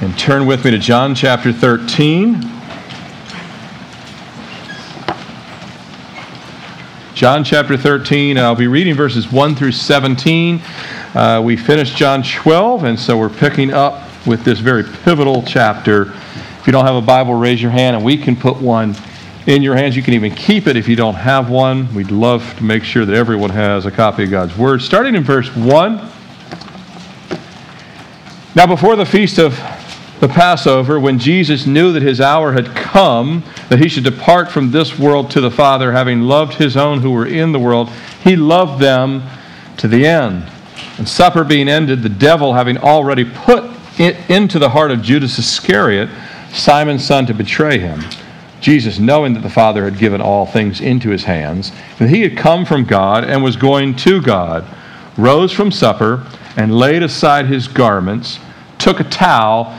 And turn with me to John chapter 13. John chapter 13. I'll be reading verses 1 through 17. Uh, we finished John 12, and so we're picking up with this very pivotal chapter. If you don't have a Bible, raise your hand, and we can put one in your hands. You can even keep it if you don't have one. We'd love to make sure that everyone has a copy of God's Word. Starting in verse 1. Now, before the feast of the Passover, when Jesus knew that his hour had come, that he should depart from this world to the Father, having loved his own who were in the world, he loved them to the end. And supper being ended, the devil having already put it into the heart of Judas Iscariot, Simon's son, to betray him. Jesus, knowing that the Father had given all things into his hands, that he had come from God and was going to God, rose from supper and laid aside his garments, took a towel,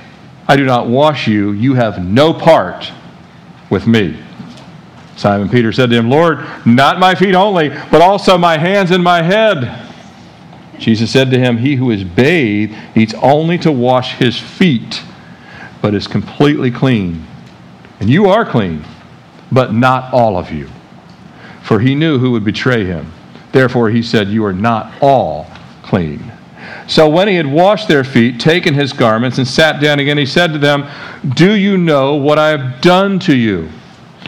I do not wash you, you have no part with me. Simon Peter said to him, Lord, not my feet only, but also my hands and my head. Jesus said to him, He who is bathed needs only to wash his feet, but is completely clean. And you are clean, but not all of you. For he knew who would betray him. Therefore he said, You are not all clean. So when he had washed their feet, taken his garments, and sat down again, he said to them, Do you know what I have done to you?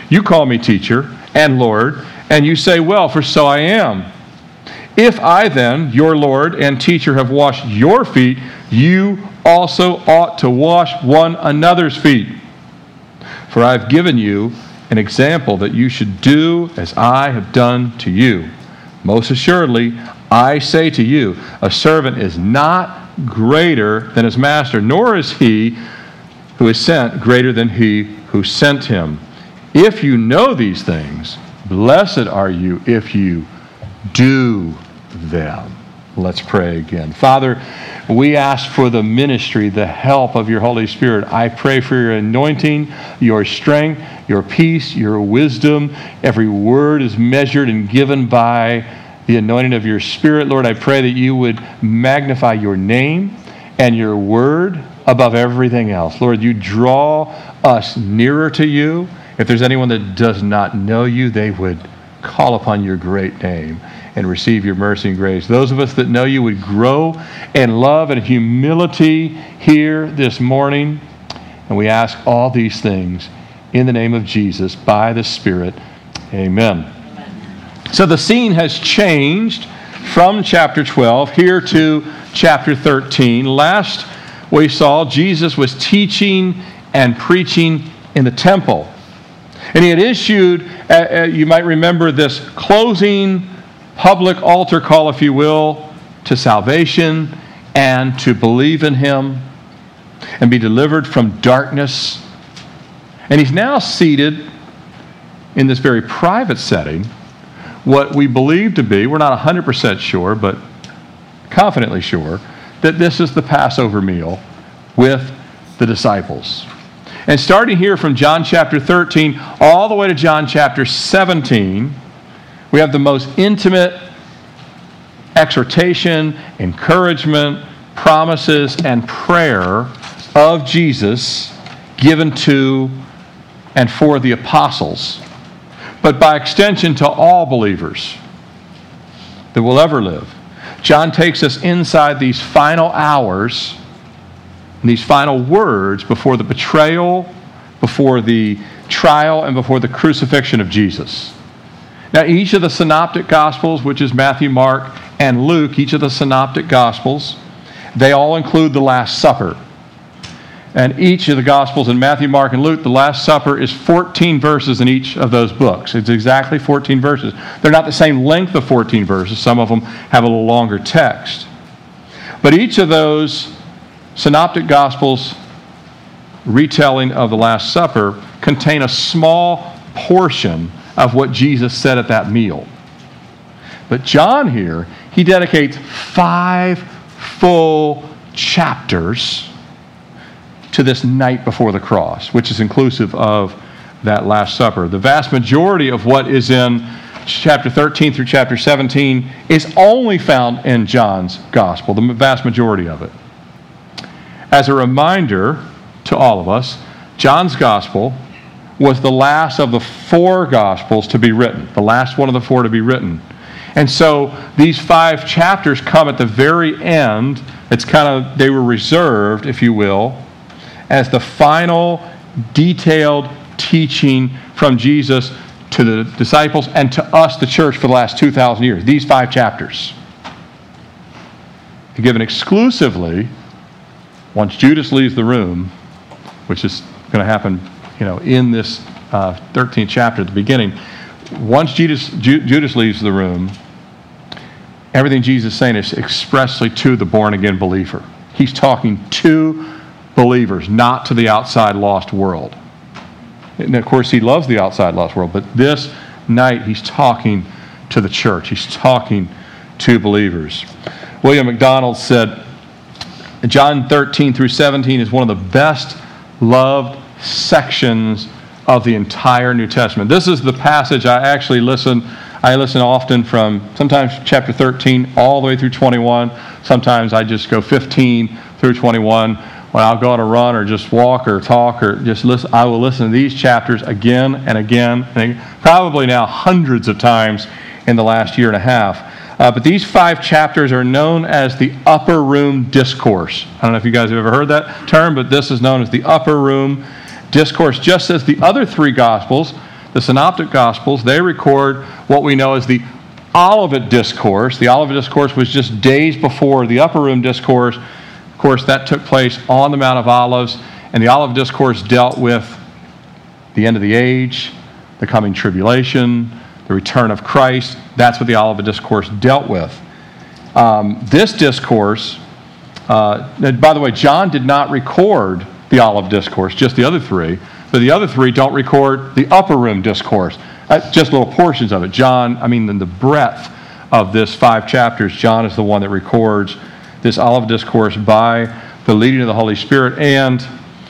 You call me teacher and Lord, and you say, Well, for so I am. If I then, your Lord and teacher, have washed your feet, you also ought to wash one another's feet. For I have given you an example that you should do as I have done to you. Most assuredly, I say to you, a servant is not greater than his master, nor is he who is sent greater than he who sent him. If you know these things, blessed are you if you do them. Let's pray again. Father, we ask for the ministry, the help of your Holy Spirit. I pray for your anointing, your strength, your peace, your wisdom. Every word is measured and given by the anointing of your Spirit. Lord, I pray that you would magnify your name and your word above everything else. Lord, you draw us nearer to you. If there's anyone that does not know you, they would call upon your great name and receive your mercy and grace. Those of us that know you would grow in love and humility here this morning. And we ask all these things in the name of Jesus by the Spirit. Amen. So the scene has changed from chapter 12 here to chapter 13. Last we saw Jesus was teaching and preaching in the temple. And he had issued, uh, uh, you might remember this closing public altar call, if you will, to salvation and to believe in him and be delivered from darkness. And he's now seated in this very private setting what we believe to be, we're not 100% sure, but confidently sure, that this is the Passover meal with the disciples. And starting here from John chapter 13 all the way to John chapter 17, we have the most intimate exhortation, encouragement, promises, and prayer of Jesus given to and for the apostles but by extension to all believers that will ever live. John takes us inside these final hours, these final words before the betrayal, before the trial, and before the crucifixion of Jesus. Now, each of the synoptic gospels, which is Matthew, Mark, and Luke, each of the synoptic gospels, they all include the Last Supper. And each of the Gospels in Matthew, Mark, and Luke, the Last Supper is 14 verses in each of those books. It's exactly 14 verses. They're not the same length of 14 verses, some of them have a little longer text. But each of those synoptic Gospels retelling of the Last Supper contain a small portion of what Jesus said at that meal. But John here, he dedicates five full chapters to this night before the cross, which is inclusive of that Last Supper. The vast majority of what is in chapter 13 through chapter 17 is only found in John's gospel, the vast majority of it. As a reminder to all of us, John's gospel was the last of the four gospels to be written, the last one of the four to be written. And so these five chapters come at the very end. It's kind of, they were reserved, if you will, as the final detailed teaching from Jesus to the disciples and to us, the church, for the last 2,000 years. These five chapters. Given exclusively once Judas leaves the room, which is going to happen you know, in this uh, 13th chapter at the beginning, once Judas, Ju- Judas leaves the room, everything Jesus is saying is expressly to the born again believer. He's talking to believers, not to the outside lost world. And of course, he loves the outside lost world, but this night he's talking to the church, he's talking to believers. William MacDonald said, John 13 through 17 is one of the best loved sections of the entire New Testament. This is the passage I actually listen. I listen often from sometimes chapter 13 all the way through 21. Sometimes I just go 15 through 21 when I'll go on a run or just walk or talk or just listen. I will listen to these chapters again and again, and probably now hundreds of times in the last year and a half. Uh, but these five chapters are known as the upper room discourse. I don't know if you guys have ever heard that term, but this is known as the upper room discourse, just as the other three Gospels, the Synoptic Gospels, they record what we know as the Olivet Discourse. The Olivet Discourse was just days before the Upper Room Discourse. Course, that took place on the Mount of Olives, and the Olivet Discourse dealt with the end of the age, the coming tribulation, the return of Christ. That's what the Olivet Discourse dealt with. Um, this discourse, uh, by the way, John did not record the Olivet Discourse, just the other three. But the other three don't record the upper room discourse, uh, just little portions of it. John, I mean, in the breadth of this five chapters, John is the one that records this Olive Discourse by the leading of the Holy Spirit. And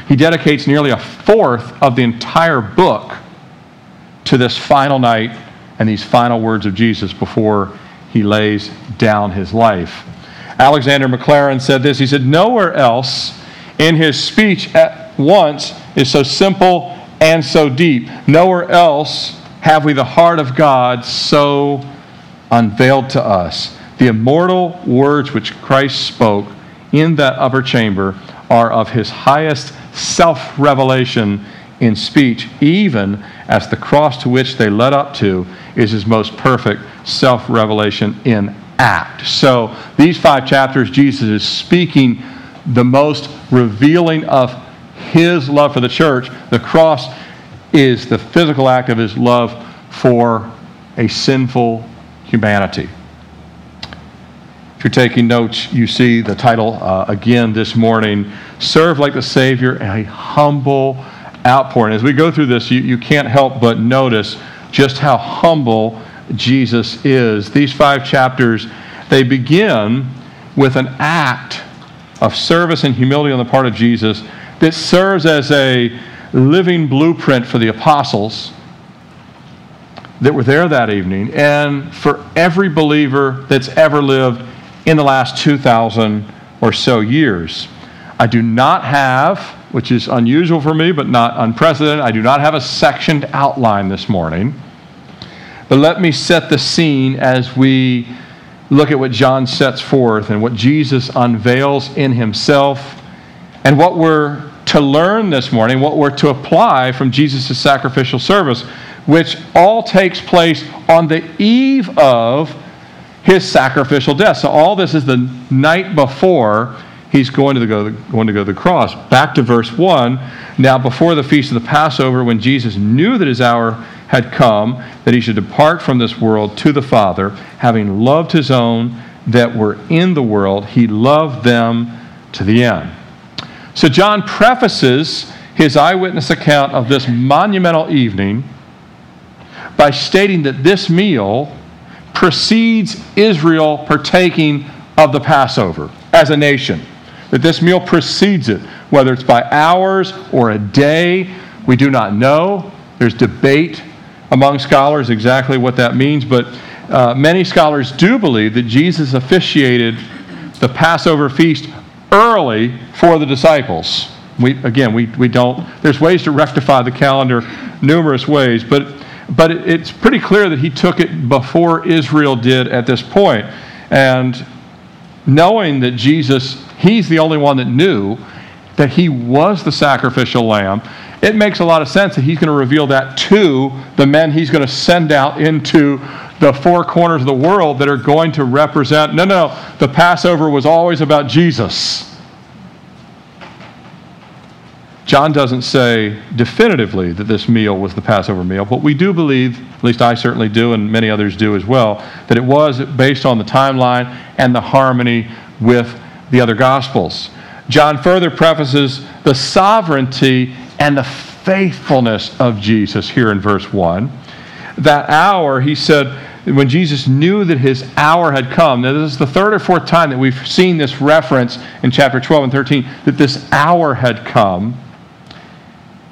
he dedicates nearly a fourth of the entire book to this final night and these final words of Jesus before he lays down his life. Alexander Maclaren said this He said, Nowhere else in his speech at once is so simple and so deep. Nowhere else have we the heart of God so unveiled to us. The immortal words which Christ spoke in that upper chamber are of his highest self revelation in speech, even as the cross to which they led up to is his most perfect self revelation in act. So, these five chapters, Jesus is speaking the most revealing of his love for the church. The cross is the physical act of his love for a sinful humanity. If you're taking notes, you see the title uh, again this morning Serve Like the Savior, a humble outpouring. As we go through this, you, you can't help but notice just how humble Jesus is. These five chapters, they begin with an act of service and humility on the part of Jesus that serves as a living blueprint for the apostles that were there that evening and for every believer that's ever lived in the last 2,000 or so years. I do not have, which is unusual for me but not unprecedented, I do not have a sectioned outline this morning. But let me set the scene as we look at what John sets forth and what Jesus unveils in himself and what we're to learn this morning, what we're to apply from Jesus' sacrificial service, which all takes place on the eve of his sacrificial death. So all this is the night before he's going to go, going to go to the cross. Back to verse 1. Now, before the feast of the Passover, when Jesus knew that his hour had come that he should depart from this world to the Father, having loved his own that were in the world, he loved them to the end. So John prefaces his eyewitness account of this monumental evening by stating that this meal precedes Israel partaking of the Passover as a nation. That this meal precedes it, whether it's by hours or a day, we do not know. There's debate among scholars exactly what that means, but uh, many scholars do believe that Jesus officiated the Passover feast early for the disciples. We, again, we, we don't, there's ways to rectify the calendar numerous ways, but, but it, it's pretty clear that he took it before Israel did at this point. And knowing that Jesus, he's the only one that knew that he was the sacrificial lamb, it makes a lot of sense that he's going to reveal that to the men he's going to send out into the four corners of the world that are going to represent no, no, the Passover was always about Jesus. John doesn't say definitively that this meal was the Passover meal, but we do believe, at least I certainly do, and many others do as well, that it was based on the timeline and the harmony with the other Gospels. John further prefaces the sovereignty and the faithfulness of Jesus here in verse 1. That hour, he said, when Jesus knew that his hour had come. Now, this is the third or fourth time that we've seen this reference in chapter 12 and 13 that this hour had come.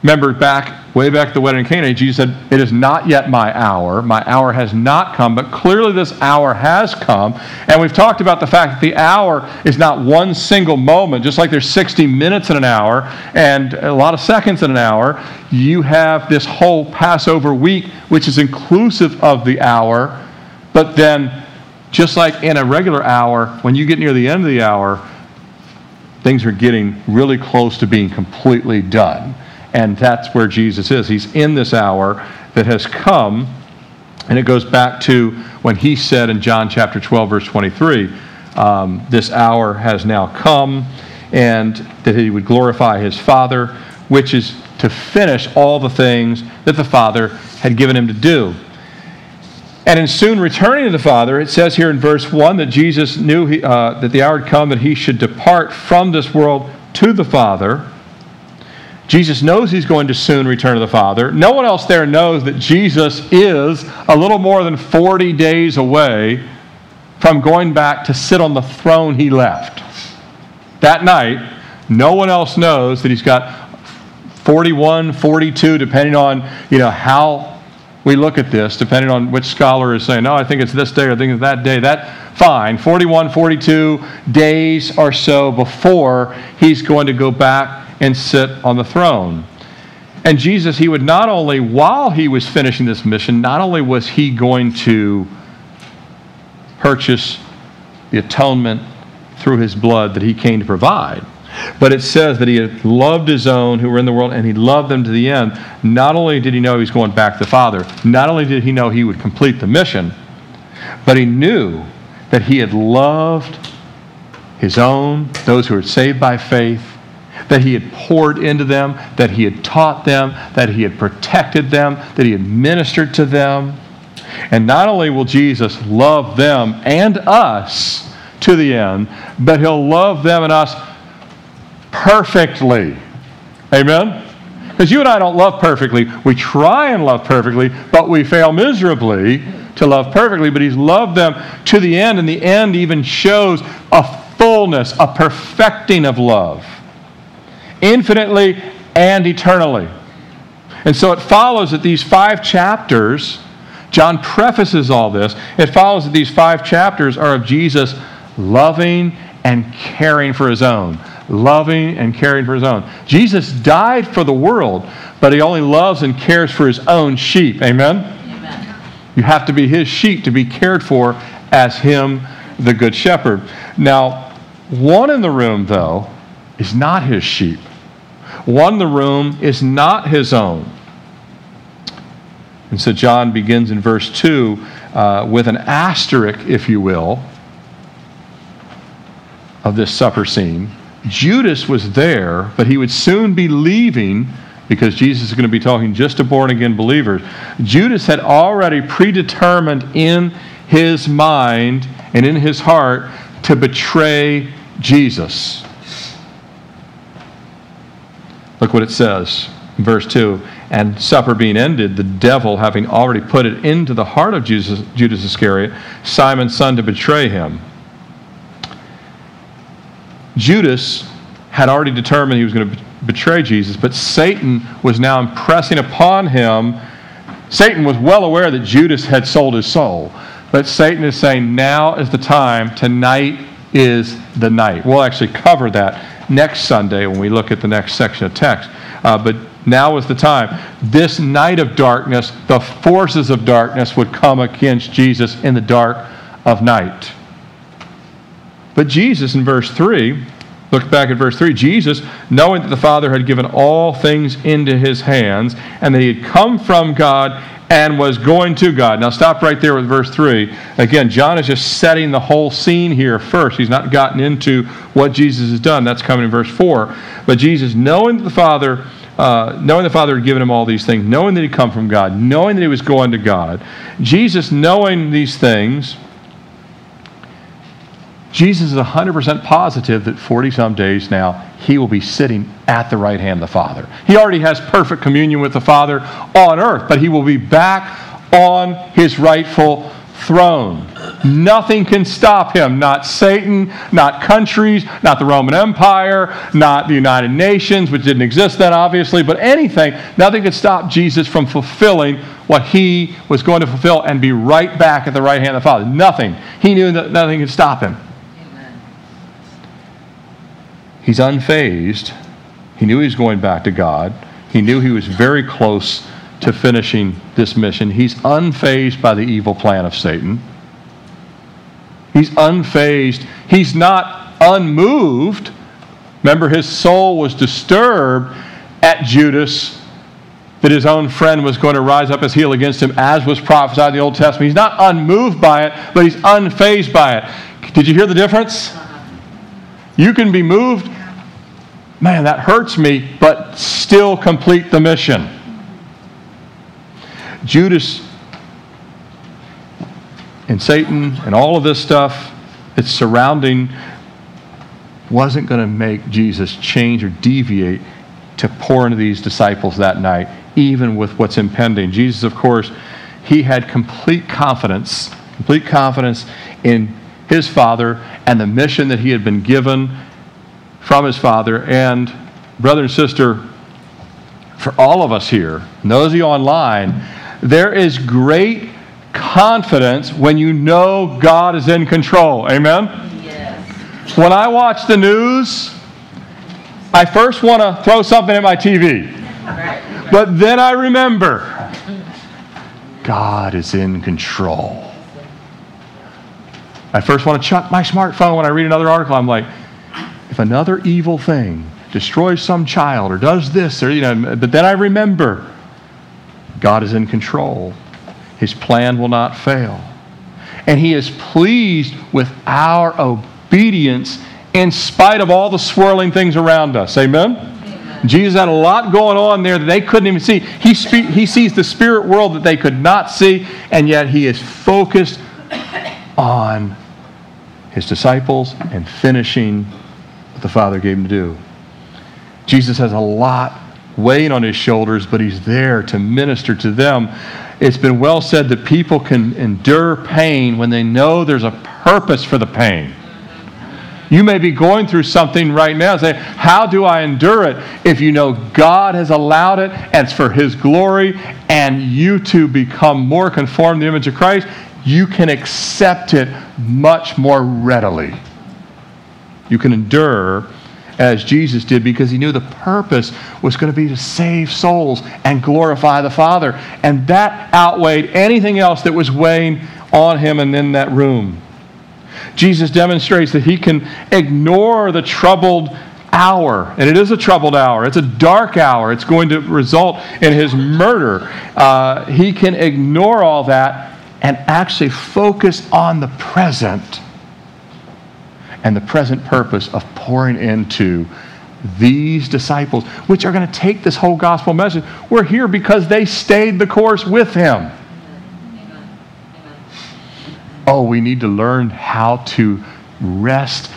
Remember back, way back at the wedding in Cana, Jesus said, It is not yet my hour. My hour has not come, but clearly this hour has come. And we've talked about the fact that the hour is not one single moment, just like there's 60 minutes in an hour and a lot of seconds in an hour. You have this whole Passover week, which is inclusive of the hour. But then, just like in a regular hour, when you get near the end of the hour, things are getting really close to being completely done. And that's where Jesus is. He's in this hour that has come. And it goes back to when he said in John chapter 12, verse 23, um, This hour has now come, and that he would glorify his Father, which is to finish all the things that the Father had given him to do. And in soon returning to the Father, it says here in verse 1 that Jesus knew he, uh, that the hour had come that he should depart from this world to the Father. Jesus knows he's going to soon return to the Father. No one else there knows that Jesus is a little more than 40 days away from going back to sit on the throne he left. That night, no one else knows that he's got 41, 42, depending on you know how we look at this, depending on which scholar is saying, no, I think it's this day or I think it's that day. That fine. 41, 42 days or so before he's going to go back and sit on the throne. And Jesus, he would not only, while he was finishing this mission, not only was he going to purchase the atonement through his blood that he came to provide, but it says that he had loved his own who were in the world and he loved them to the end. Not only did he know he was going back to the Father, not only did he know he would complete the mission, but he knew that he had loved his own, those who were saved by faith, that he had poured into them, that he had taught them, that he had protected them, that he had ministered to them. And not only will Jesus love them and us to the end, but he'll love them and us perfectly. Amen? Because you and I don't love perfectly. We try and love perfectly, but we fail miserably to love perfectly. But he's loved them to the end, and the end even shows a fullness, a perfecting of love infinitely and eternally. And so it follows that these five chapters, John prefaces all this, it follows that these five chapters are of Jesus loving and caring for his own. Loving and caring for his own. Jesus died for the world, but he only loves and cares for his own sheep. Amen? Amen. You have to be his sheep to be cared for as him, the good shepherd. Now, one in the room, though, is not his sheep. One, the room is not his own. And so John begins in verse 2 uh, with an asterisk, if you will, of this supper scene. Judas was there, but he would soon be leaving because Jesus is going to be talking just to born again believers. Judas had already predetermined in his mind and in his heart to betray Jesus. Look what it says, verse 2. And supper being ended, the devil, having already put it into the heart of Judas, Judas Iscariot, Simon's son, to betray him. Judas had already determined he was going to betray Jesus, but Satan was now impressing upon him. Satan was well aware that Judas had sold his soul, but Satan is saying, now is the time. Tonight is the night. We'll actually cover that next Sunday when we look at the next section of text. Uh, but now is the time. This night of darkness, the forces of darkness would come against Jesus in the dark of night. But Jesus, in verse 3, look back at verse 3. Jesus, knowing that the Father had given all things into his hands, and that he had come from God and was going to God. Now, stop right there with verse 3. Again, John is just setting the whole scene here first. He's not gotten into what Jesus has done. That's coming in verse 4. But Jesus, knowing that the Father. Uh, knowing the Father had given him all these things, knowing that he'd come from God, knowing that he was going to God, Jesus, knowing these things, Jesus is 100% positive that 40 some days now, he will be sitting at the right hand of the Father. He already has perfect communion with the Father on earth, but he will be back on his rightful throne. Nothing can stop him. Not Satan, not countries, not the Roman Empire, not the United Nations, which didn't exist then, obviously, but anything. Nothing could stop Jesus from fulfilling what he was going to fulfill and be right back at the right hand of the Father. Nothing. He knew that nothing could stop him. He's unfazed. He knew he was going back to God. He knew he was very close to finishing this mission. He's unfazed by the evil plan of Satan. He's unfazed. He's not unmoved. Remember, his soul was disturbed at Judas that his own friend was going to rise up his heel against him, as was prophesied in the Old Testament. He's not unmoved by it, but he's unfazed by it. Did you hear the difference? Uh-huh. You can be moved, man, that hurts me, but still complete the mission. Judas and Satan and all of this stuff that's surrounding wasn't going to make Jesus change or deviate to pour into these disciples that night, even with what's impending. Jesus, of course, he had complete confidence, complete confidence in his Father and the mission that he had been given from his Father. And, brother and sister, for all of us here, those of you online, there is great confidence when you know God is in control. Amen? Yes. When I watch the news, I first want to throw something at my TV. But then I remember God is in control. I first want to chuck my smartphone when I read another article. I'm like, if another evil thing destroys some child or does this, or, you know, but then I remember God is in control. His plan will not fail. And He is pleased with our obedience in spite of all the swirling things around us. Amen? Amen. Jesus had a lot going on there that they couldn't even see. He, spe- he sees the spirit world that they could not see, and yet He is focused on his disciples and finishing the Father gave him to do. Jesus has a lot weighing on his shoulders, but he's there to minister to them. It's been well said that people can endure pain when they know there's a purpose for the pain. You may be going through something right now say, How do I endure it? If you know God has allowed it and it's for His glory and you to become more conformed to the image of Christ, you can accept it much more readily. You can endure as Jesus did because he knew the purpose was going to be to save souls and glorify the Father. And that outweighed anything else that was weighing on him and in that room. Jesus demonstrates that he can ignore the troubled hour. And it is a troubled hour. It's a dark hour. It's going to result in his murder. Uh, he can ignore all that and actually focus on the present and the present purpose of pouring into these disciples, which are going to take this whole gospel message. We're here because they stayed the course with him. Oh, we need to learn how to rest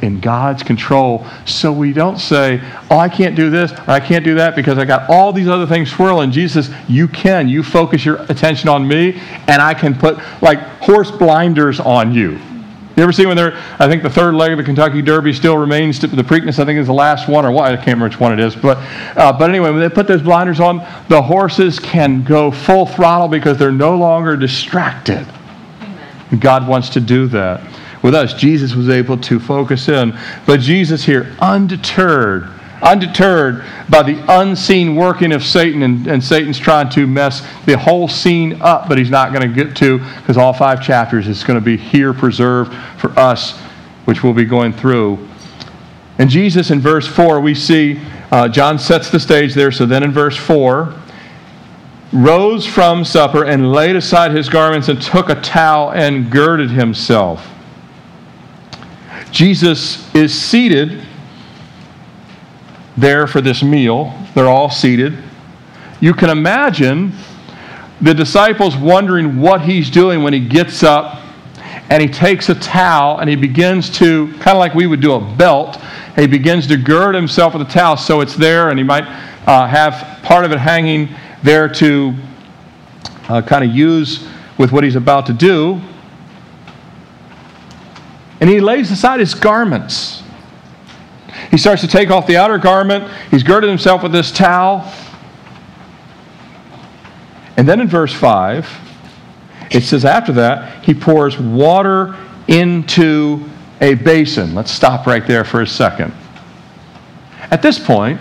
in God's control so we don't say, oh, I can't do this or I can't do that because I got all these other things swirling. Jesus you can. You focus your attention on me and I can put like horse blinders on you. You ever see when they're, I think the third leg of the Kentucky Derby still remains, the Preakness I think is the last one or what, I can't remember which one it is. But, uh, but anyway, when they put those blinders on, the horses can go full throttle because they're no longer distracted. Amen. God wants to do that with us. Jesus was able to focus in. But Jesus here, undeterred, undeterred by the unseen working of Satan, and, and Satan's trying to mess the whole scene up, but he's not going to get to because all five chapters is going to be here preserved for us, which we'll be going through. And Jesus in verse 4, we see uh, John sets the stage there. So then in verse 4, rose from supper and laid aside his garments and took a towel and girded himself. Jesus is seated there for this meal. They're all seated. You can imagine the disciples wondering what he's doing when he gets up and he takes a towel and he begins to, kind of like we would do a belt, he begins to gird himself with a towel so it's there and he might uh, have part of it hanging there to uh, kind of use with what he's about to do. And he lays aside his garments. He starts to take off the outer garment. He's girded himself with this towel. And then in verse 5, it says after that, he pours water into a basin. Let's stop right there for a second. At this point,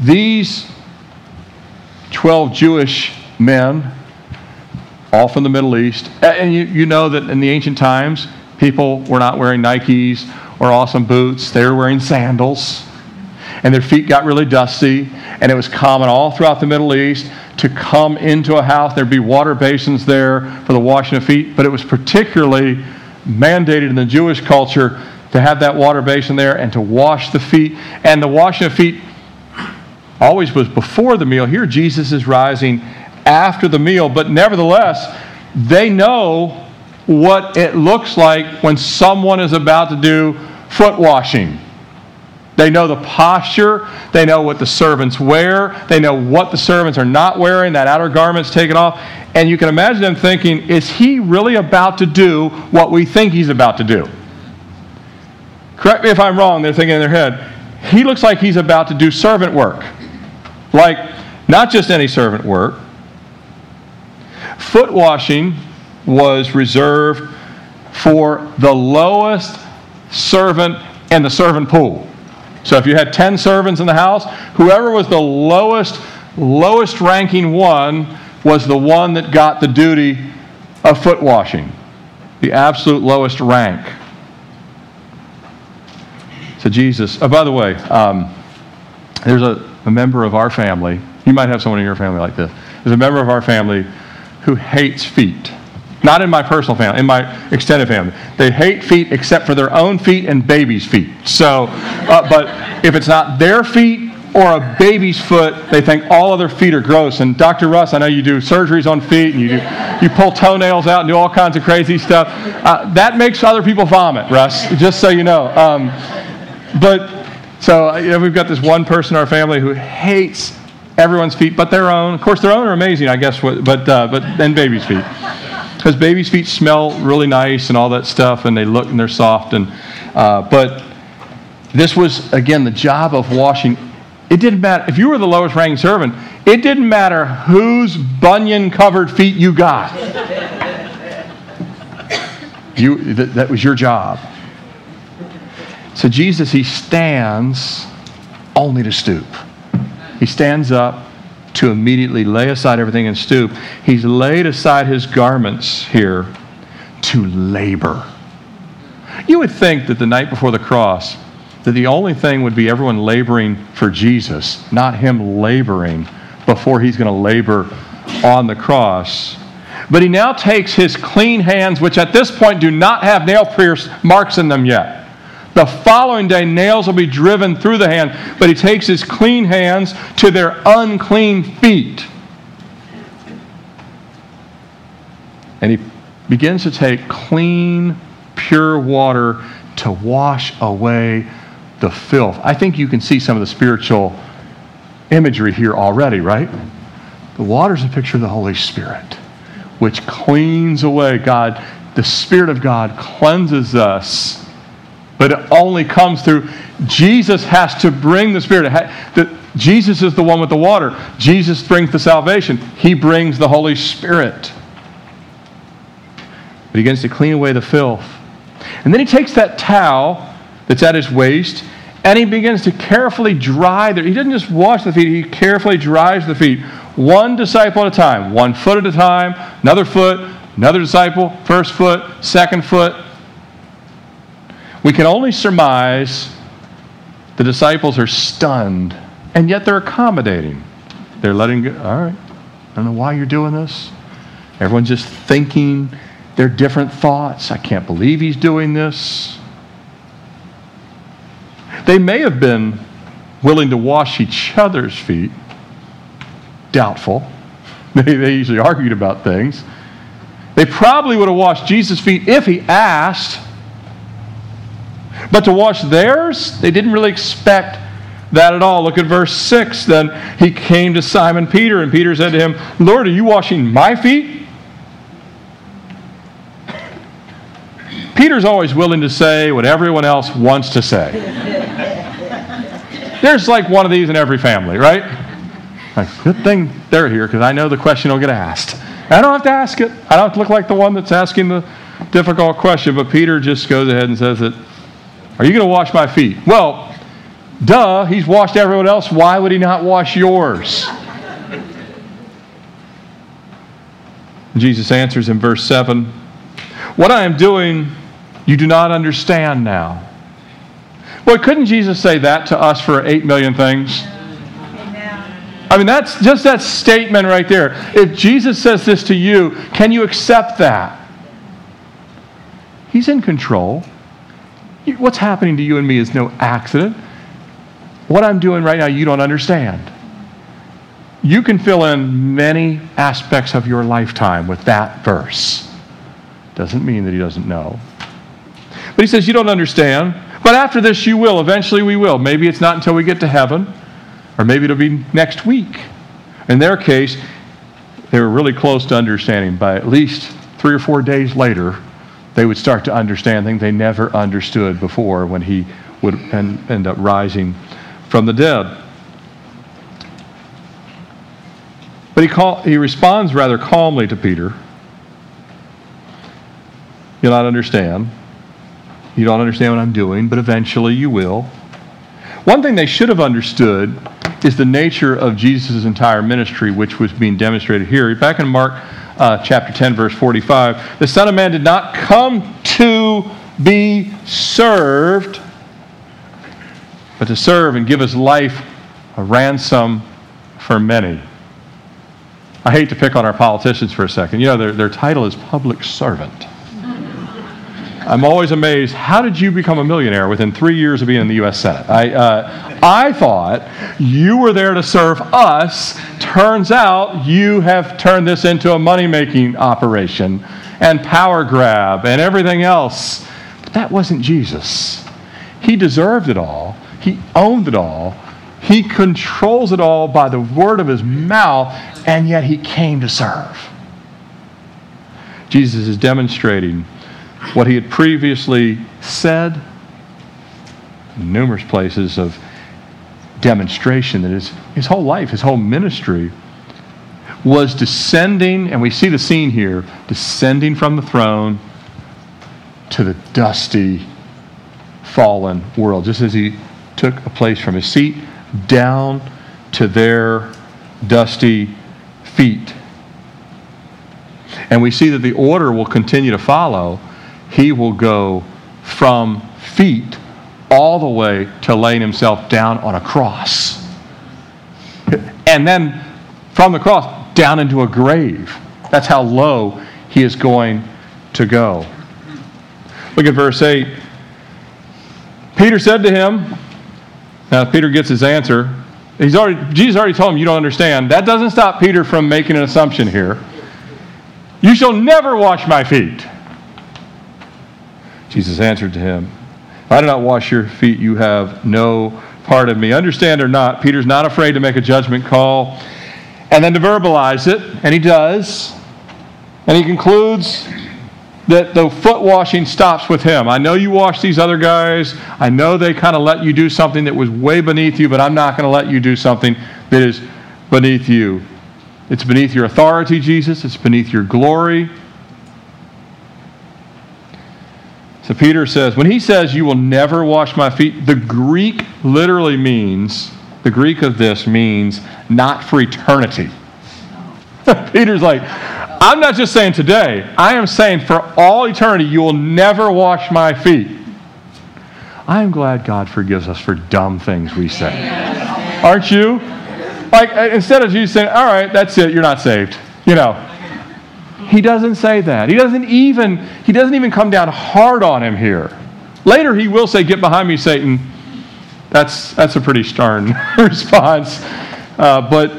these 12 Jewish men, all from the Middle East, and you, you know that in the ancient times, People were not wearing Nikes or awesome boots, they were wearing sandals. And their feet got really dusty. And it was common all throughout the Middle East to come into a house. There'd be water basins there for the washing of feet. But it was particularly mandated in the Jewish culture to have that water basin there and to wash the feet. And the washing of feet always was before the meal. Here, Jesus is rising after the meal. But nevertheless, they know what it looks like when someone is about to do foot washing. They know the posture. They know what the servants wear. They know what the servants are not wearing. That outer garment's taken off. And you can imagine them thinking, is he really about to do what we think he's about to do? Correct me if I'm wrong, they're thinking in their head. He looks like he's about to do servant work. Like, not just any servant work. Foot washing was reserved for the lowest servant in the servant pool. So if you had 10 servants in the house, whoever was the lowest, lowest ranking one was the one that got the duty of foot washing, the absolute lowest rank. So Jesus, oh, by the way, um, there's a, a member of our family, you might have someone in your family like this. There's a member of our family who hates feet. Not in my personal family, in my extended family. They hate feet except for their own feet and babies' feet. So, uh, but if it's not their feet or a baby's foot, they think all other feet are gross. And Dr. Russ, I know you do surgeries on feet and you do, you pull toenails out and do all kinds of crazy stuff. Uh, that makes other people vomit, Russ, just so you know. Um, but so uh, you know, we've got this one person in our family who hates everyone's feet but their own. Of course, their own are amazing, I guess, but, uh, but then baby's feet because babies' feet smell really nice and all that stuff, and they look and they're soft. And uh, but this was again the job of washing. It didn't matter if you were the lowest ranking servant. It didn't matter whose bunion-covered feet you got. You that, that was your job. So Jesus, he stands only to stoop. He stands up to immediately lay aside everything and stoop. He's laid aside his garments here to labor. You would think that the night before the cross, that the only thing would be everyone laboring for Jesus, not him laboring before he's going to labor on the cross. But he now takes his clean hands, which at this point do not have nail pierced marks in them yet. The following day, nails will be driven through the hand, but he takes his clean hands to their unclean feet. And he begins to take clean, pure water to wash away the filth. I think you can see some of the spiritual imagery here already, right? The water is a picture of the Holy Spirit, which cleans away God. The Spirit of God cleanses us, but it only comes through. Jesus has to bring the Spirit. Jesus is the one with the water. Jesus brings the salvation. He brings the Holy Spirit. But he begins to clean away the filth. And then he takes that towel that's at his waist and he begins to carefully dry the, he doesn't just wash the feet, he carefully dries the feet, one disciple at a time, one foot at a time, another foot, another disciple, first foot, second foot. We can only surmise the disciples are stunned, and yet they're accommodating. They're letting go, all right, I don't know why you're doing this. Everyone's just thinking their different thoughts. I can't believe he's doing this. They may have been willing to wash each other's feet. Doubtful. They, they usually argued about things. They probably would have washed Jesus' feet if he asked. But to wash theirs, they didn't really expect that at all. Look at verse 6. Then he came to Simon Peter, and Peter said to him, Lord, are you washing my feet? Peter's always willing to say what everyone else wants to say. There's like one of these in every family, right? Like, good thing they're here because I know the question will get asked. I don't have to ask it. I don't have to look like the one that's asking the difficult question. But Peter just goes ahead and says that, Are you going to wash my feet? Well, duh, he's washed everyone else. Why would he not wash yours? Jesus answers in verse 7 What I am doing, you do not understand now. Boy, couldn't Jesus say that to us for 8 million things? I mean, that's just that statement right there. If Jesus says this to you, can you accept that? He's in control. What's happening to you and me is no accident. What I'm doing right now, you don't understand. You can fill in many aspects of your lifetime with that verse. Doesn't mean that he doesn't know. But he says, You don't understand. But after this, you will. Eventually, we will. Maybe it's not until we get to heaven, or maybe it'll be next week. In their case, they were really close to understanding. By at least three or four days later, they would start to understand things they never understood before when he would end up rising from the dead. But he, call, he responds rather calmly to Peter. You'll not understand. You don't understand what I'm doing, but eventually you will. One thing they should have understood is the nature of Jesus' entire ministry, which was being demonstrated here. Back in Mark uh, chapter 10, verse 45, the Son of Man did not come to be served, but to serve and give his life a ransom for many. I hate to pick on our politicians for a second. You know, their, their title is public servant. I'm always amazed. How did you become a millionaire within three years of being in the U.S. Senate? I, uh, I thought you were there to serve us. Turns out you have turned this into a money making operation and power grab and everything else. But that wasn't Jesus. He deserved it all, He owned it all. He controls it all by the word of his mouth, and yet he came to serve. Jesus is demonstrating what he had previously said, numerous places of demonstration that his, his whole life, his whole ministry, was descending, and we see the scene here, descending from the throne to the dusty, fallen world, just as he took a place from his seat down to their dusty feet. And we see that the order will continue to follow he will go from feet all the way to laying himself down on a cross. And then from the cross down into a grave. That's how low he is going to go. Look at verse 8. Peter said to him, now Peter gets his answer. He's already, Jesus already told him, You don't understand. That doesn't stop Peter from making an assumption here. You shall never wash my feet. Jesus answered to him, If I do not wash your feet, you have no part of me. Understand or not, Peter's not afraid to make a judgment call and then to verbalize it, and he does. And he concludes that the foot washing stops with him. I know you wash these other guys. I know they kind of let you do something that was way beneath you, but I'm not going to let you do something that is beneath you. It's beneath your authority, Jesus. It's beneath your glory. So Peter says, when he says, You will never wash my feet, the Greek literally means, the Greek of this means not for eternity. Peter's like, I'm not just saying today, I am saying for all eternity, you will never wash my feet. I am glad God forgives us for dumb things we say. Aren't you? Like, uh, instead of Jesus saying, All right, that's it, you're not saved. You know, he doesn't say that. He doesn't even he doesn't even come down hard on him here. Later he will say, "Get behind me, Satan." That's that's a pretty stern response, uh, but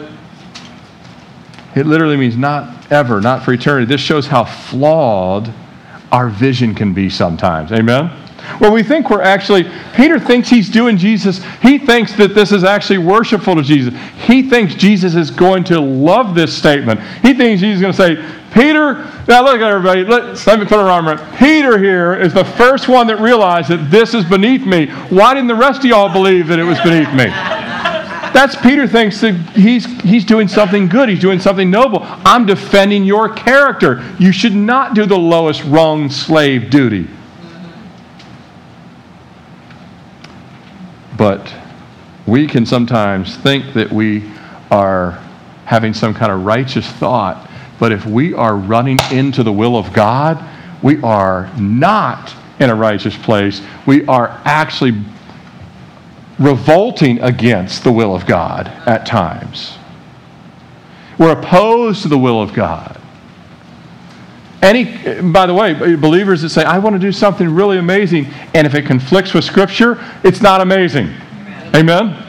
it literally means not ever, not for eternity. This shows how flawed our vision can be sometimes. Amen. Well, we think we're actually, Peter thinks he's doing Jesus. He thinks that this is actually worshipful to Jesus. He thinks Jesus is going to love this statement. He thinks he's going to say, Peter, now look at everybody. Let, let me put our arm around. Peter here is the first one that realized that this is beneath me. Why didn't the rest of y'all believe that it was beneath me? That's Peter thinks that he's, he's doing something good. He's doing something noble. I'm defending your character. You should not do the lowest rung slave duty. But we can sometimes think that we are having some kind of righteous thought. But if we are running into the will of God, we are not in a righteous place. We are actually revolting against the will of God at times. We're opposed to the will of God. Any, by the way, believers that say, I want to do something really amazing, and if it conflicts with Scripture, it's not amazing. Amen? Amen?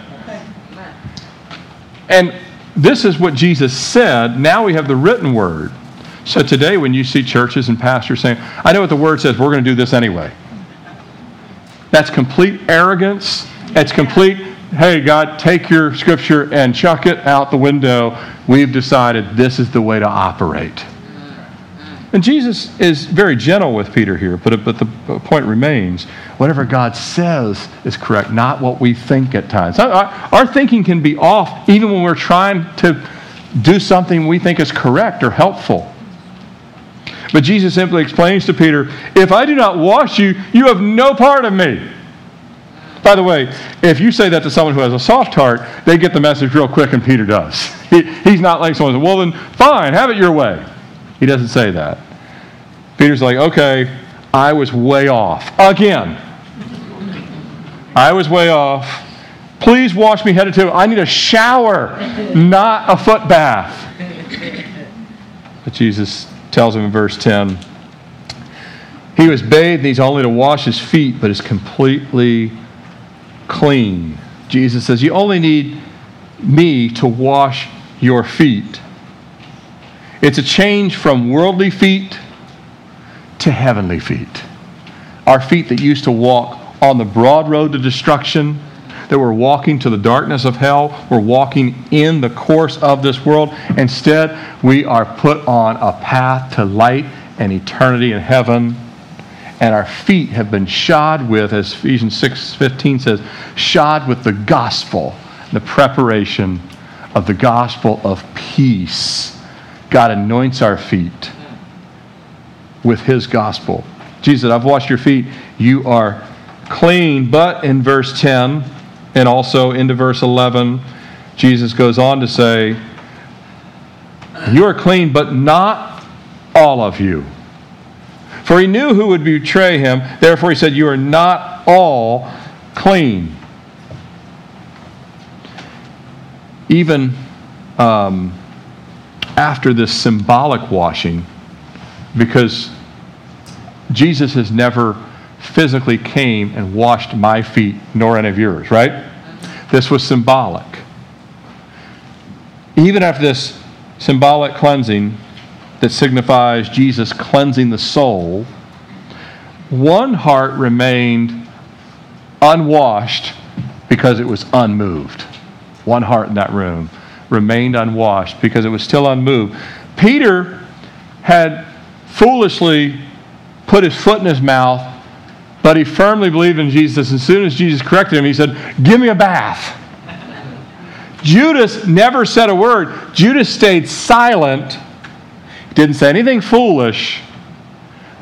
And this is what Jesus said. Now we have the written word. So today, when you see churches and pastors saying, I know what the word says, we're going to do this anyway. That's complete arrogance. It's complete, hey, God, take your scripture and chuck it out the window. We've decided this is the way to operate. And Jesus is very gentle with Peter here, but, but the point remains whatever God says is correct, not what we think at times. Our, our thinking can be off even when we're trying to do something we think is correct or helpful. But Jesus simply explains to Peter, If I do not wash you, you have no part of me. By the way, if you say that to someone who has a soft heart, they get the message real quick, and Peter does. He, he's not like someone says, Well, then fine, have it your way. He doesn't say that. Peter's like, okay, I was way off. Again. I was way off. Please wash me head to toe. I need a shower, not a foot bath. But Jesus tells him in verse 10 he was bathed, and he's only to wash his feet, but is completely clean. Jesus says, You only need me to wash your feet. It's a change from worldly feet to heavenly feet. Our feet that used to walk on the broad road to destruction, that were walking to the darkness of hell, were walking in the course of this world. Instead, we are put on a path to light and eternity in heaven. And our feet have been shod with, as Ephesians 6:15 says, shod with the gospel, the preparation of the gospel of peace God anoints our feet with his gospel. Jesus, I've washed your feet. You are clean. But in verse 10 and also into verse 11, Jesus goes on to say, You are clean, but not all of you. For he knew who would betray him. Therefore, he said, You are not all clean. Even um, after this symbolic washing because Jesus has never physically came and washed my feet nor any of yours, right? This was symbolic. Even after this symbolic cleansing that signifies Jesus cleansing the soul, one heart remained unwashed because it was unmoved. One heart in that room remained unwashed because it was still unmoved. Peter had foolishly put his foot in his mouth, but he firmly believed in Jesus. As soon as Jesus corrected him, he said, Give me a bath. Judas never said a word. Judas stayed silent, didn't say anything foolish,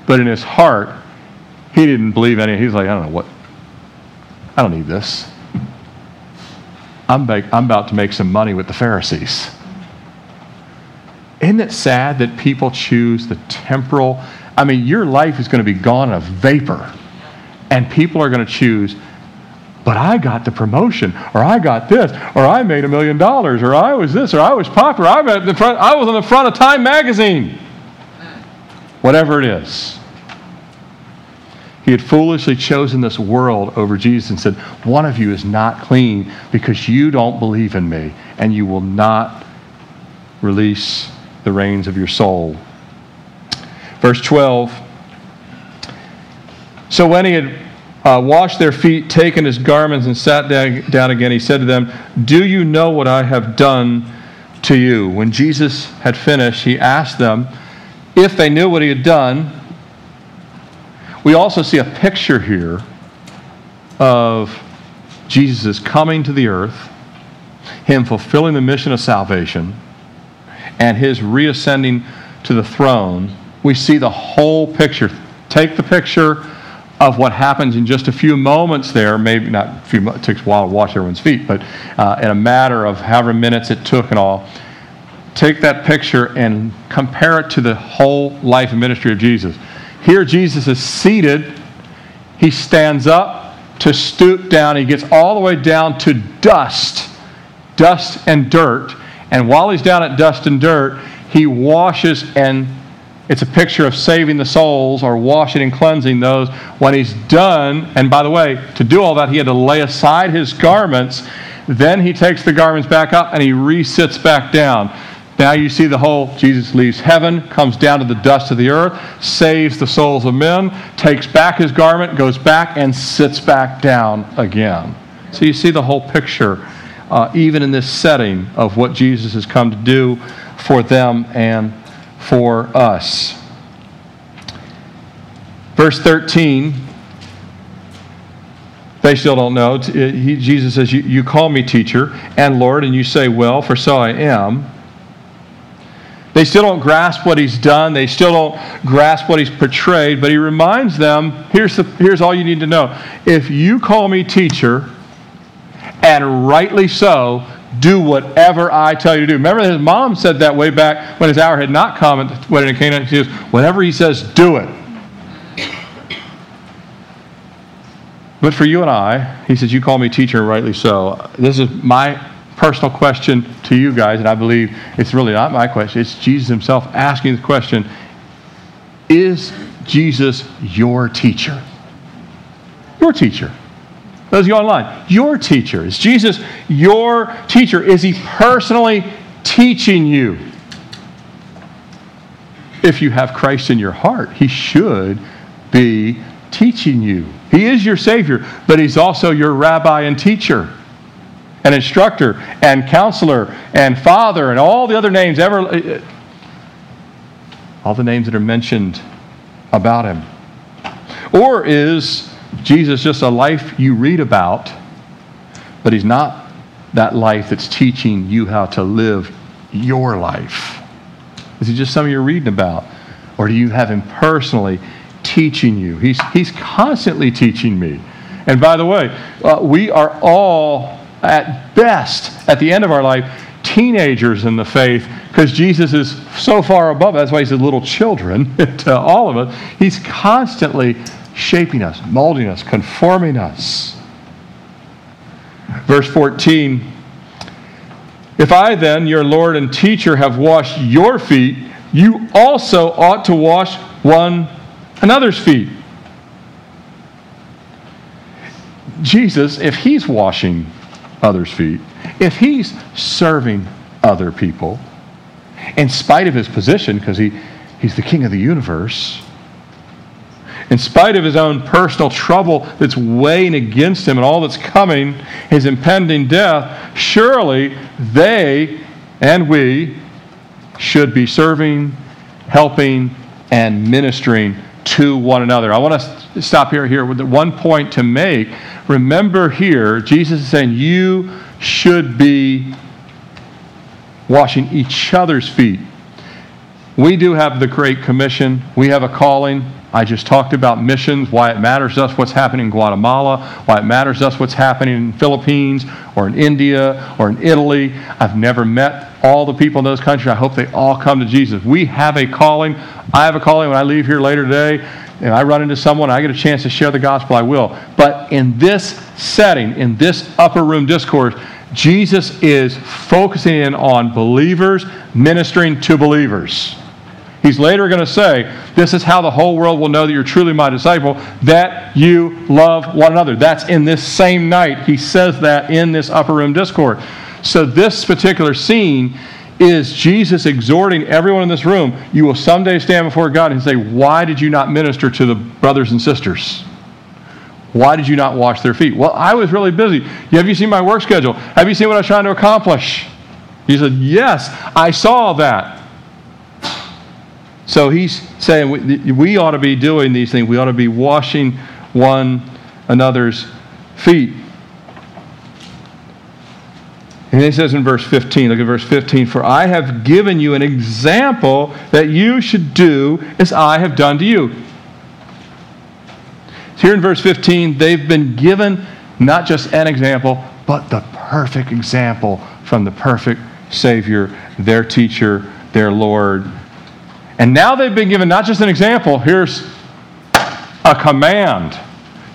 but in his heart, he didn't believe any. He's like, I don't know what, I don't need this. I'm, I'm about to make some money with the Pharisees. Isn't it sad that people choose the temporal? I mean, your life is going to be gone in a vapor, and people are going to choose, but I got the promotion, or I got this, or I made a million dollars, or I was this, or I was popular, I, I was on the front of Time magazine. Whatever it is. He had foolishly chosen this world over Jesus and said, One of you is not clean because you don't believe in me, and you will not release the reins of your soul. Verse 12 So when he had uh, washed their feet, taken his garments, and sat down again, he said to them, Do you know what I have done to you? When Jesus had finished, he asked them if they knew what he had done. We also see a picture here of Jesus' coming to the earth, him fulfilling the mission of salvation, and his reascending to the throne. We see the whole picture. Take the picture of what happens in just a few moments there, maybe not a few, it takes a while to wash everyone's feet, but uh, in a matter of however minutes it took and all, take that picture and compare it to the whole life and ministry of Jesus. Here, Jesus is seated. He stands up to stoop down. He gets all the way down to dust, dust and dirt. And while he's down at dust and dirt, he washes and it's a picture of saving the souls or washing and cleansing those. When he's done, and by the way, to do all that, he had to lay aside his garments. Then he takes the garments back up and he resits back down. Now you see the whole Jesus leaves heaven, comes down to the dust of the earth, saves the souls of men, takes back his garment, goes back, and sits back down again. So you see the whole picture, uh, even in this setting, of what Jesus has come to do for them and for us. Verse 13 they still don't know. Jesus says, you, you call me teacher and Lord, and you say, Well, for so I am. They still don't grasp what he's done. They still don't grasp what he's portrayed. But he reminds them here's, the, here's all you need to know. If you call me teacher, and rightly so, do whatever I tell you to do. Remember, his mom said that way back when his hour had not come at wedding in Cana. She says, whatever he says, do it. But for you and I, he says, you call me teacher, and rightly so. This is my personal question to you guys, and I believe it's really not my question, it's Jesus himself asking the question Is Jesus your teacher? Your teacher. Those of you online, your teacher. Is Jesus your teacher? Is he personally teaching you? If you have Christ in your heart, he should be teaching you. He is your Savior, but he's also your rabbi and teacher and instructor and counselor and father and all the other names ever uh, all the names that are mentioned about him. Or is jesus just a life you read about but he's not that life that's teaching you how to live your life? Is he just something you're reading about? Or do you have him personally teaching you? He's, he's constantly teaching me. And by the way uh, we are all at best, at the end of our life, teenagers in the faith because Jesus is so far above. That's why he said little children to all of us. He's constantly shaping us, molding us, conforming us. Verse 14 If I then, your Lord and teacher, have washed your feet, you also ought to wash one another's feet. Jesus, if he's washing others' feet, if he's serving other people, in spite of his position, because he, he's the king of the universe, in spite of his own personal trouble that's weighing against him and all that's coming, his impending death, surely they and we should be serving, helping, and ministering to one another. I want to stop here here with one point to make. Remember here, Jesus is saying you should be washing each other's feet. We do have the Great Commission. We have a calling. I just talked about missions, why it matters to us what's happening in Guatemala, why it matters to us what's happening in Philippines or in India or in Italy. I've never met all the people in those countries. I hope they all come to Jesus. We have a calling. I have a calling when I leave here later today and I run into someone, I get a chance to share the gospel, I will. But in this setting, in this upper room discourse, Jesus is focusing in on believers ministering to believers. He's later going to say, This is how the whole world will know that you're truly my disciple, that you love one another. That's in this same night. He says that in this upper room discourse. So, this particular scene is Jesus exhorting everyone in this room, You will someday stand before God and say, Why did you not minister to the brothers and sisters? Why did you not wash their feet? Well, I was really busy. Have you seen my work schedule? Have you seen what I was trying to accomplish? He said, Yes, I saw that. So he's saying we, we ought to be doing these things. We ought to be washing one another's feet. And he says in verse 15, look at verse 15, For I have given you an example that you should do as I have done to you. Here in verse 15, they've been given not just an example, but the perfect example from the perfect Savior, their teacher, their Lord, and now they've been given not just an example, here's a command.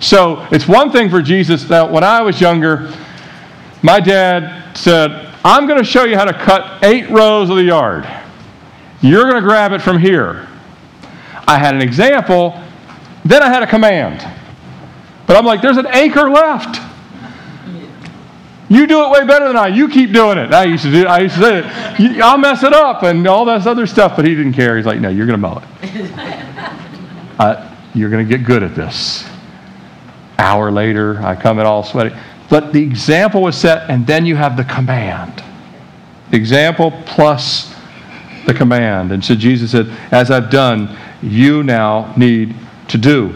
So it's one thing for Jesus that when I was younger, my dad said, I'm going to show you how to cut eight rows of the yard. You're going to grab it from here. I had an example, then I had a command. But I'm like, there's an acre left. You do it way better than I. You keep doing it. I used to do. I used to say it. I'll mess it up and all this other stuff. But he didn't care. He's like, no, you're going to mow it. uh, you're going to get good at this. Hour later, I come in all sweaty. But the example was set, and then you have the command. The example plus the command. And so Jesus said, As I've done, you now need to do.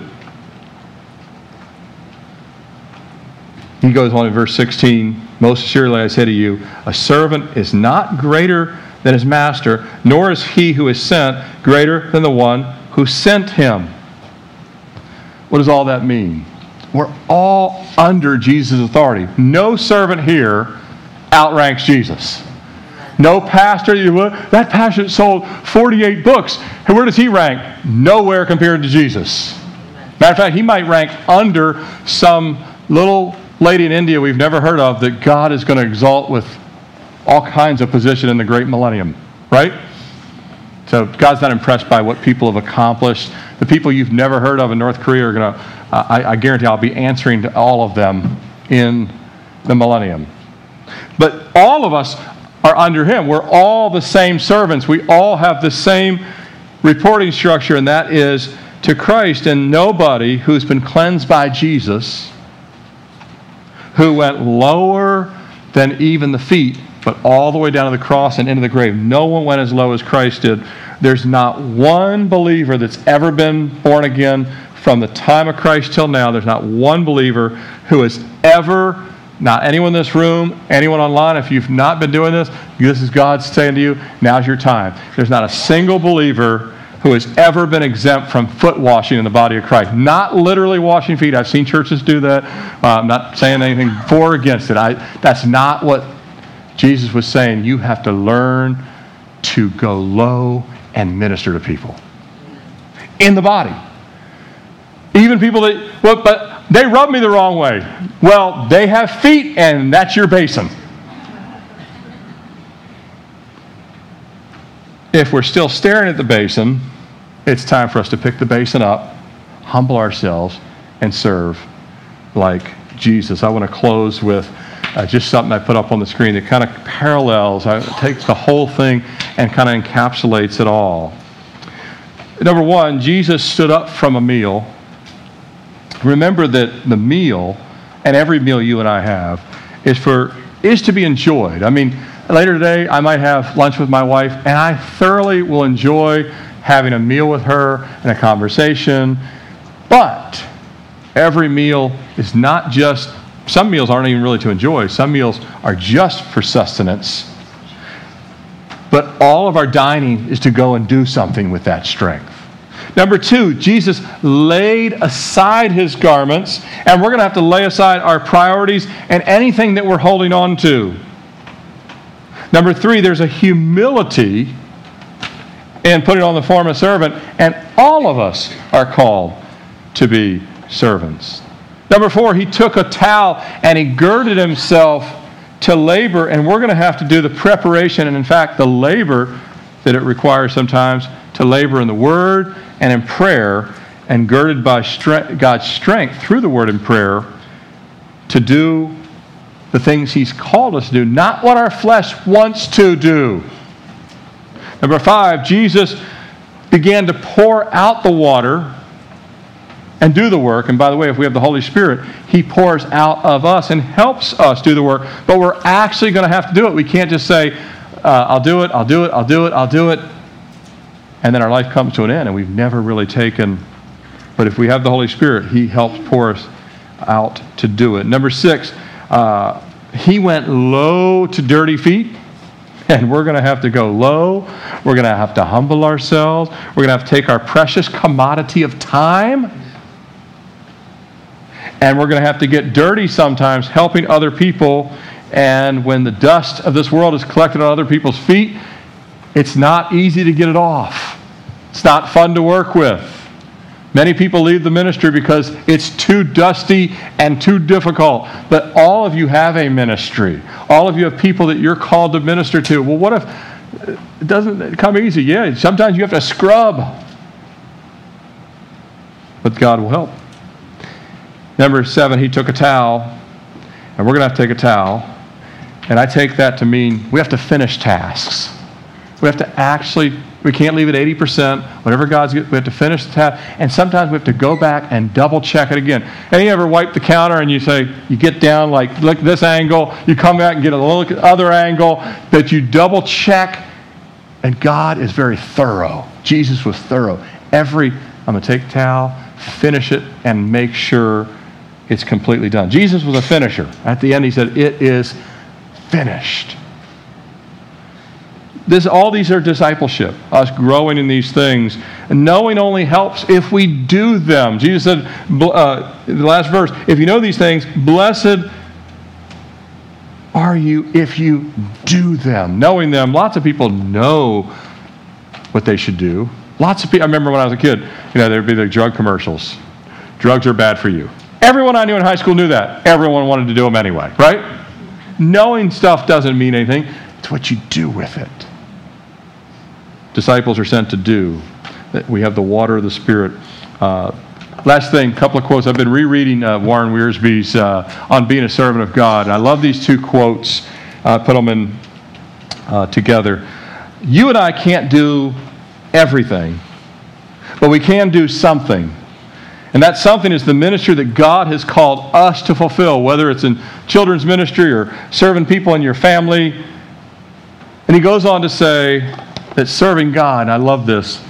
He goes on in verse 16 Most assuredly I say to you, a servant is not greater than his master, nor is he who is sent greater than the one who sent him. What does all that mean? We're all under Jesus' authority. No servant here outranks Jesus. No pastor, that pastor sold 48 books. Where does he rank? Nowhere compared to Jesus. Matter of fact, he might rank under some little lady in India we've never heard of that God is going to exalt with all kinds of position in the great millennium, right? So God's not impressed by what people have accomplished. The people you've never heard of in North Korea are going to, uh, I, I guarantee I'll be answering to all of them in the millennium. But all of us are under Him. We're all the same servants. We all have the same reporting structure, and that is to Christ. And nobody who's been cleansed by Jesus who went lower than even the feet, but all the way down to the cross and into the grave. No one went as low as Christ did. There's not one believer that's ever been born again from the time of Christ till now. There's not one believer who has ever, not anyone in this room, anyone online, if you've not been doing this, this is God saying to you, now's your time. There's not a single believer who has ever been exempt from foot washing in the body of Christ. Not literally washing feet. I've seen churches do that. Uh, I'm not saying anything for or against it. I, that's not what Jesus was saying. You have to learn to go low and minister to people in the body. Even people that, well, but they rub me the wrong way. Well, they have feet, and that's your basin. If we're still staring at the basin, it's time for us to pick the basin up, humble ourselves, and serve like Jesus. I want to close with uh, just something I put up on the screen that kind of parallels, uh, takes the whole thing and kind of encapsulates it all. Number one, Jesus stood up from a meal remember that the meal, and every meal you and I have, is for is to be enjoyed. I mean, later today I might have lunch with my wife, and I thoroughly will enjoy having a meal with her and a conversation. But every meal is not just some meals aren't even really to enjoy. Some meals are just for sustenance. But all of our dining is to go and do something with that strength. Number two, Jesus laid aside his garments, and we're going to have to lay aside our priorities and anything that we're holding on to. Number three, there's a humility in putting on the form of servant, and all of us are called to be servants. Number four, he took a towel and he girded himself to labor, and we're going to have to do the preparation and, in fact, the labor that it requires sometimes to labor in the Word and in prayer, and girded by God's strength through the Word and prayer to do the things He's called us to do, not what our flesh wants to do. Number five, Jesus began to pour out the water and do the work. And by the way, if we have the Holy Spirit, He pours out of us and helps us do the work. But we're actually going to have to do it. We can't just say, uh, I'll do it, I'll do it, I'll do it, I'll do it. And then our life comes to an end and we've never really taken. But if we have the Holy Spirit, He helps pour us out to do it. Number six, uh, He went low to dirty feet. And we're going to have to go low. We're going to have to humble ourselves. We're going to have to take our precious commodity of time and we're going to have to get dirty sometimes helping other people. And when the dust of this world is collected on other people's feet, it's not easy to get it off. It's not fun to work with. Many people leave the ministry because it's too dusty and too difficult. But all of you have a ministry. All of you have people that you're called to minister to. Well, what if it doesn't come easy? Yeah, sometimes you have to scrub. But God will help. Number seven, he took a towel, and we're going to have to take a towel. And I take that to mean we have to finish tasks. We have to actually, we can't leave it 80%. Whatever God's, we have to finish the task. And sometimes we have to go back and double check it again. And you ever wipe the counter and you say, you get down like, look this angle, you come back and get a little other angle, that you double check. And God is very thorough. Jesus was thorough. Every, I'm going to take towel, finish it, and make sure it's completely done. Jesus was a finisher. At the end, he said, It is finished. This, all these are discipleship, us growing in these things. And knowing only helps if we do them. Jesus said, uh, the last verse, if you know these things, blessed are you if you do them. Knowing them, lots of people know what they should do. Lots of people, I remember when I was a kid, you know, there'd be the drug commercials. Drugs are bad for you. Everyone I knew in high school knew that. Everyone wanted to do them anyway, right? Knowing stuff doesn't mean anything, it's what you do with it. Disciples are sent to do. We have the water of the Spirit. Uh, last thing, a couple of quotes. I've been rereading uh, Warren Wiersbe's uh, on being a servant of God. And I love these two quotes. I put them in uh, together. You and I can't do everything, but we can do something. And that something is the ministry that God has called us to fulfill, whether it's in children's ministry or serving people in your family. And he goes on to say that serving God, I love this,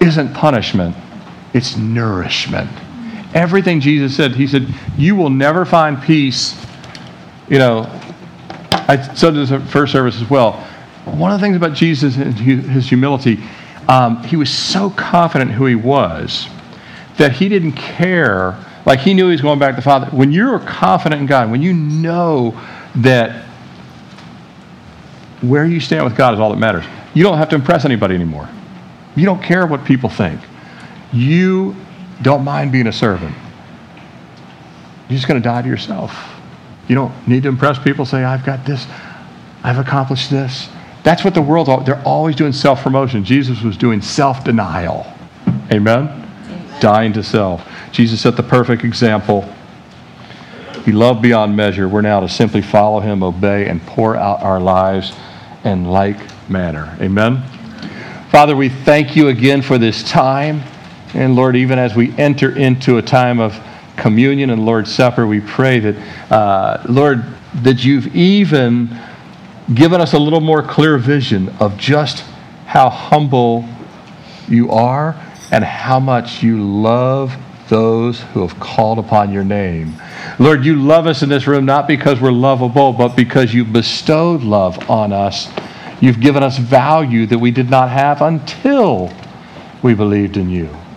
isn't punishment, it's nourishment. Everything Jesus said, he said, You will never find peace. You know, I said this at first service as well. One of the things about Jesus and his humility, um, he was so confident who he was that he didn't care. Like he knew he was going back to the Father. When you're confident in God, when you know that where you stand with God is all that matters, you don't have to impress anybody anymore. You don't care what people think. You don't mind being a servant. You're just going to die to yourself. You don't need to impress people, say, I've got this, I've accomplished this. That's what the world, they're always doing self promotion. Jesus was doing self denial. Amen? dying to self. Jesus set the perfect example. He loved beyond measure. We're now to simply follow him, obey, and pour out our lives in like manner. Amen. Father, we thank you again for this time. And Lord, even as we enter into a time of communion and Lord's Supper, we pray that, uh, Lord, that you've even given us a little more clear vision of just how humble you are and how much you love those who have called upon your name. Lord, you love us in this room not because we're lovable, but because you bestowed love on us. You've given us value that we did not have until we believed in you.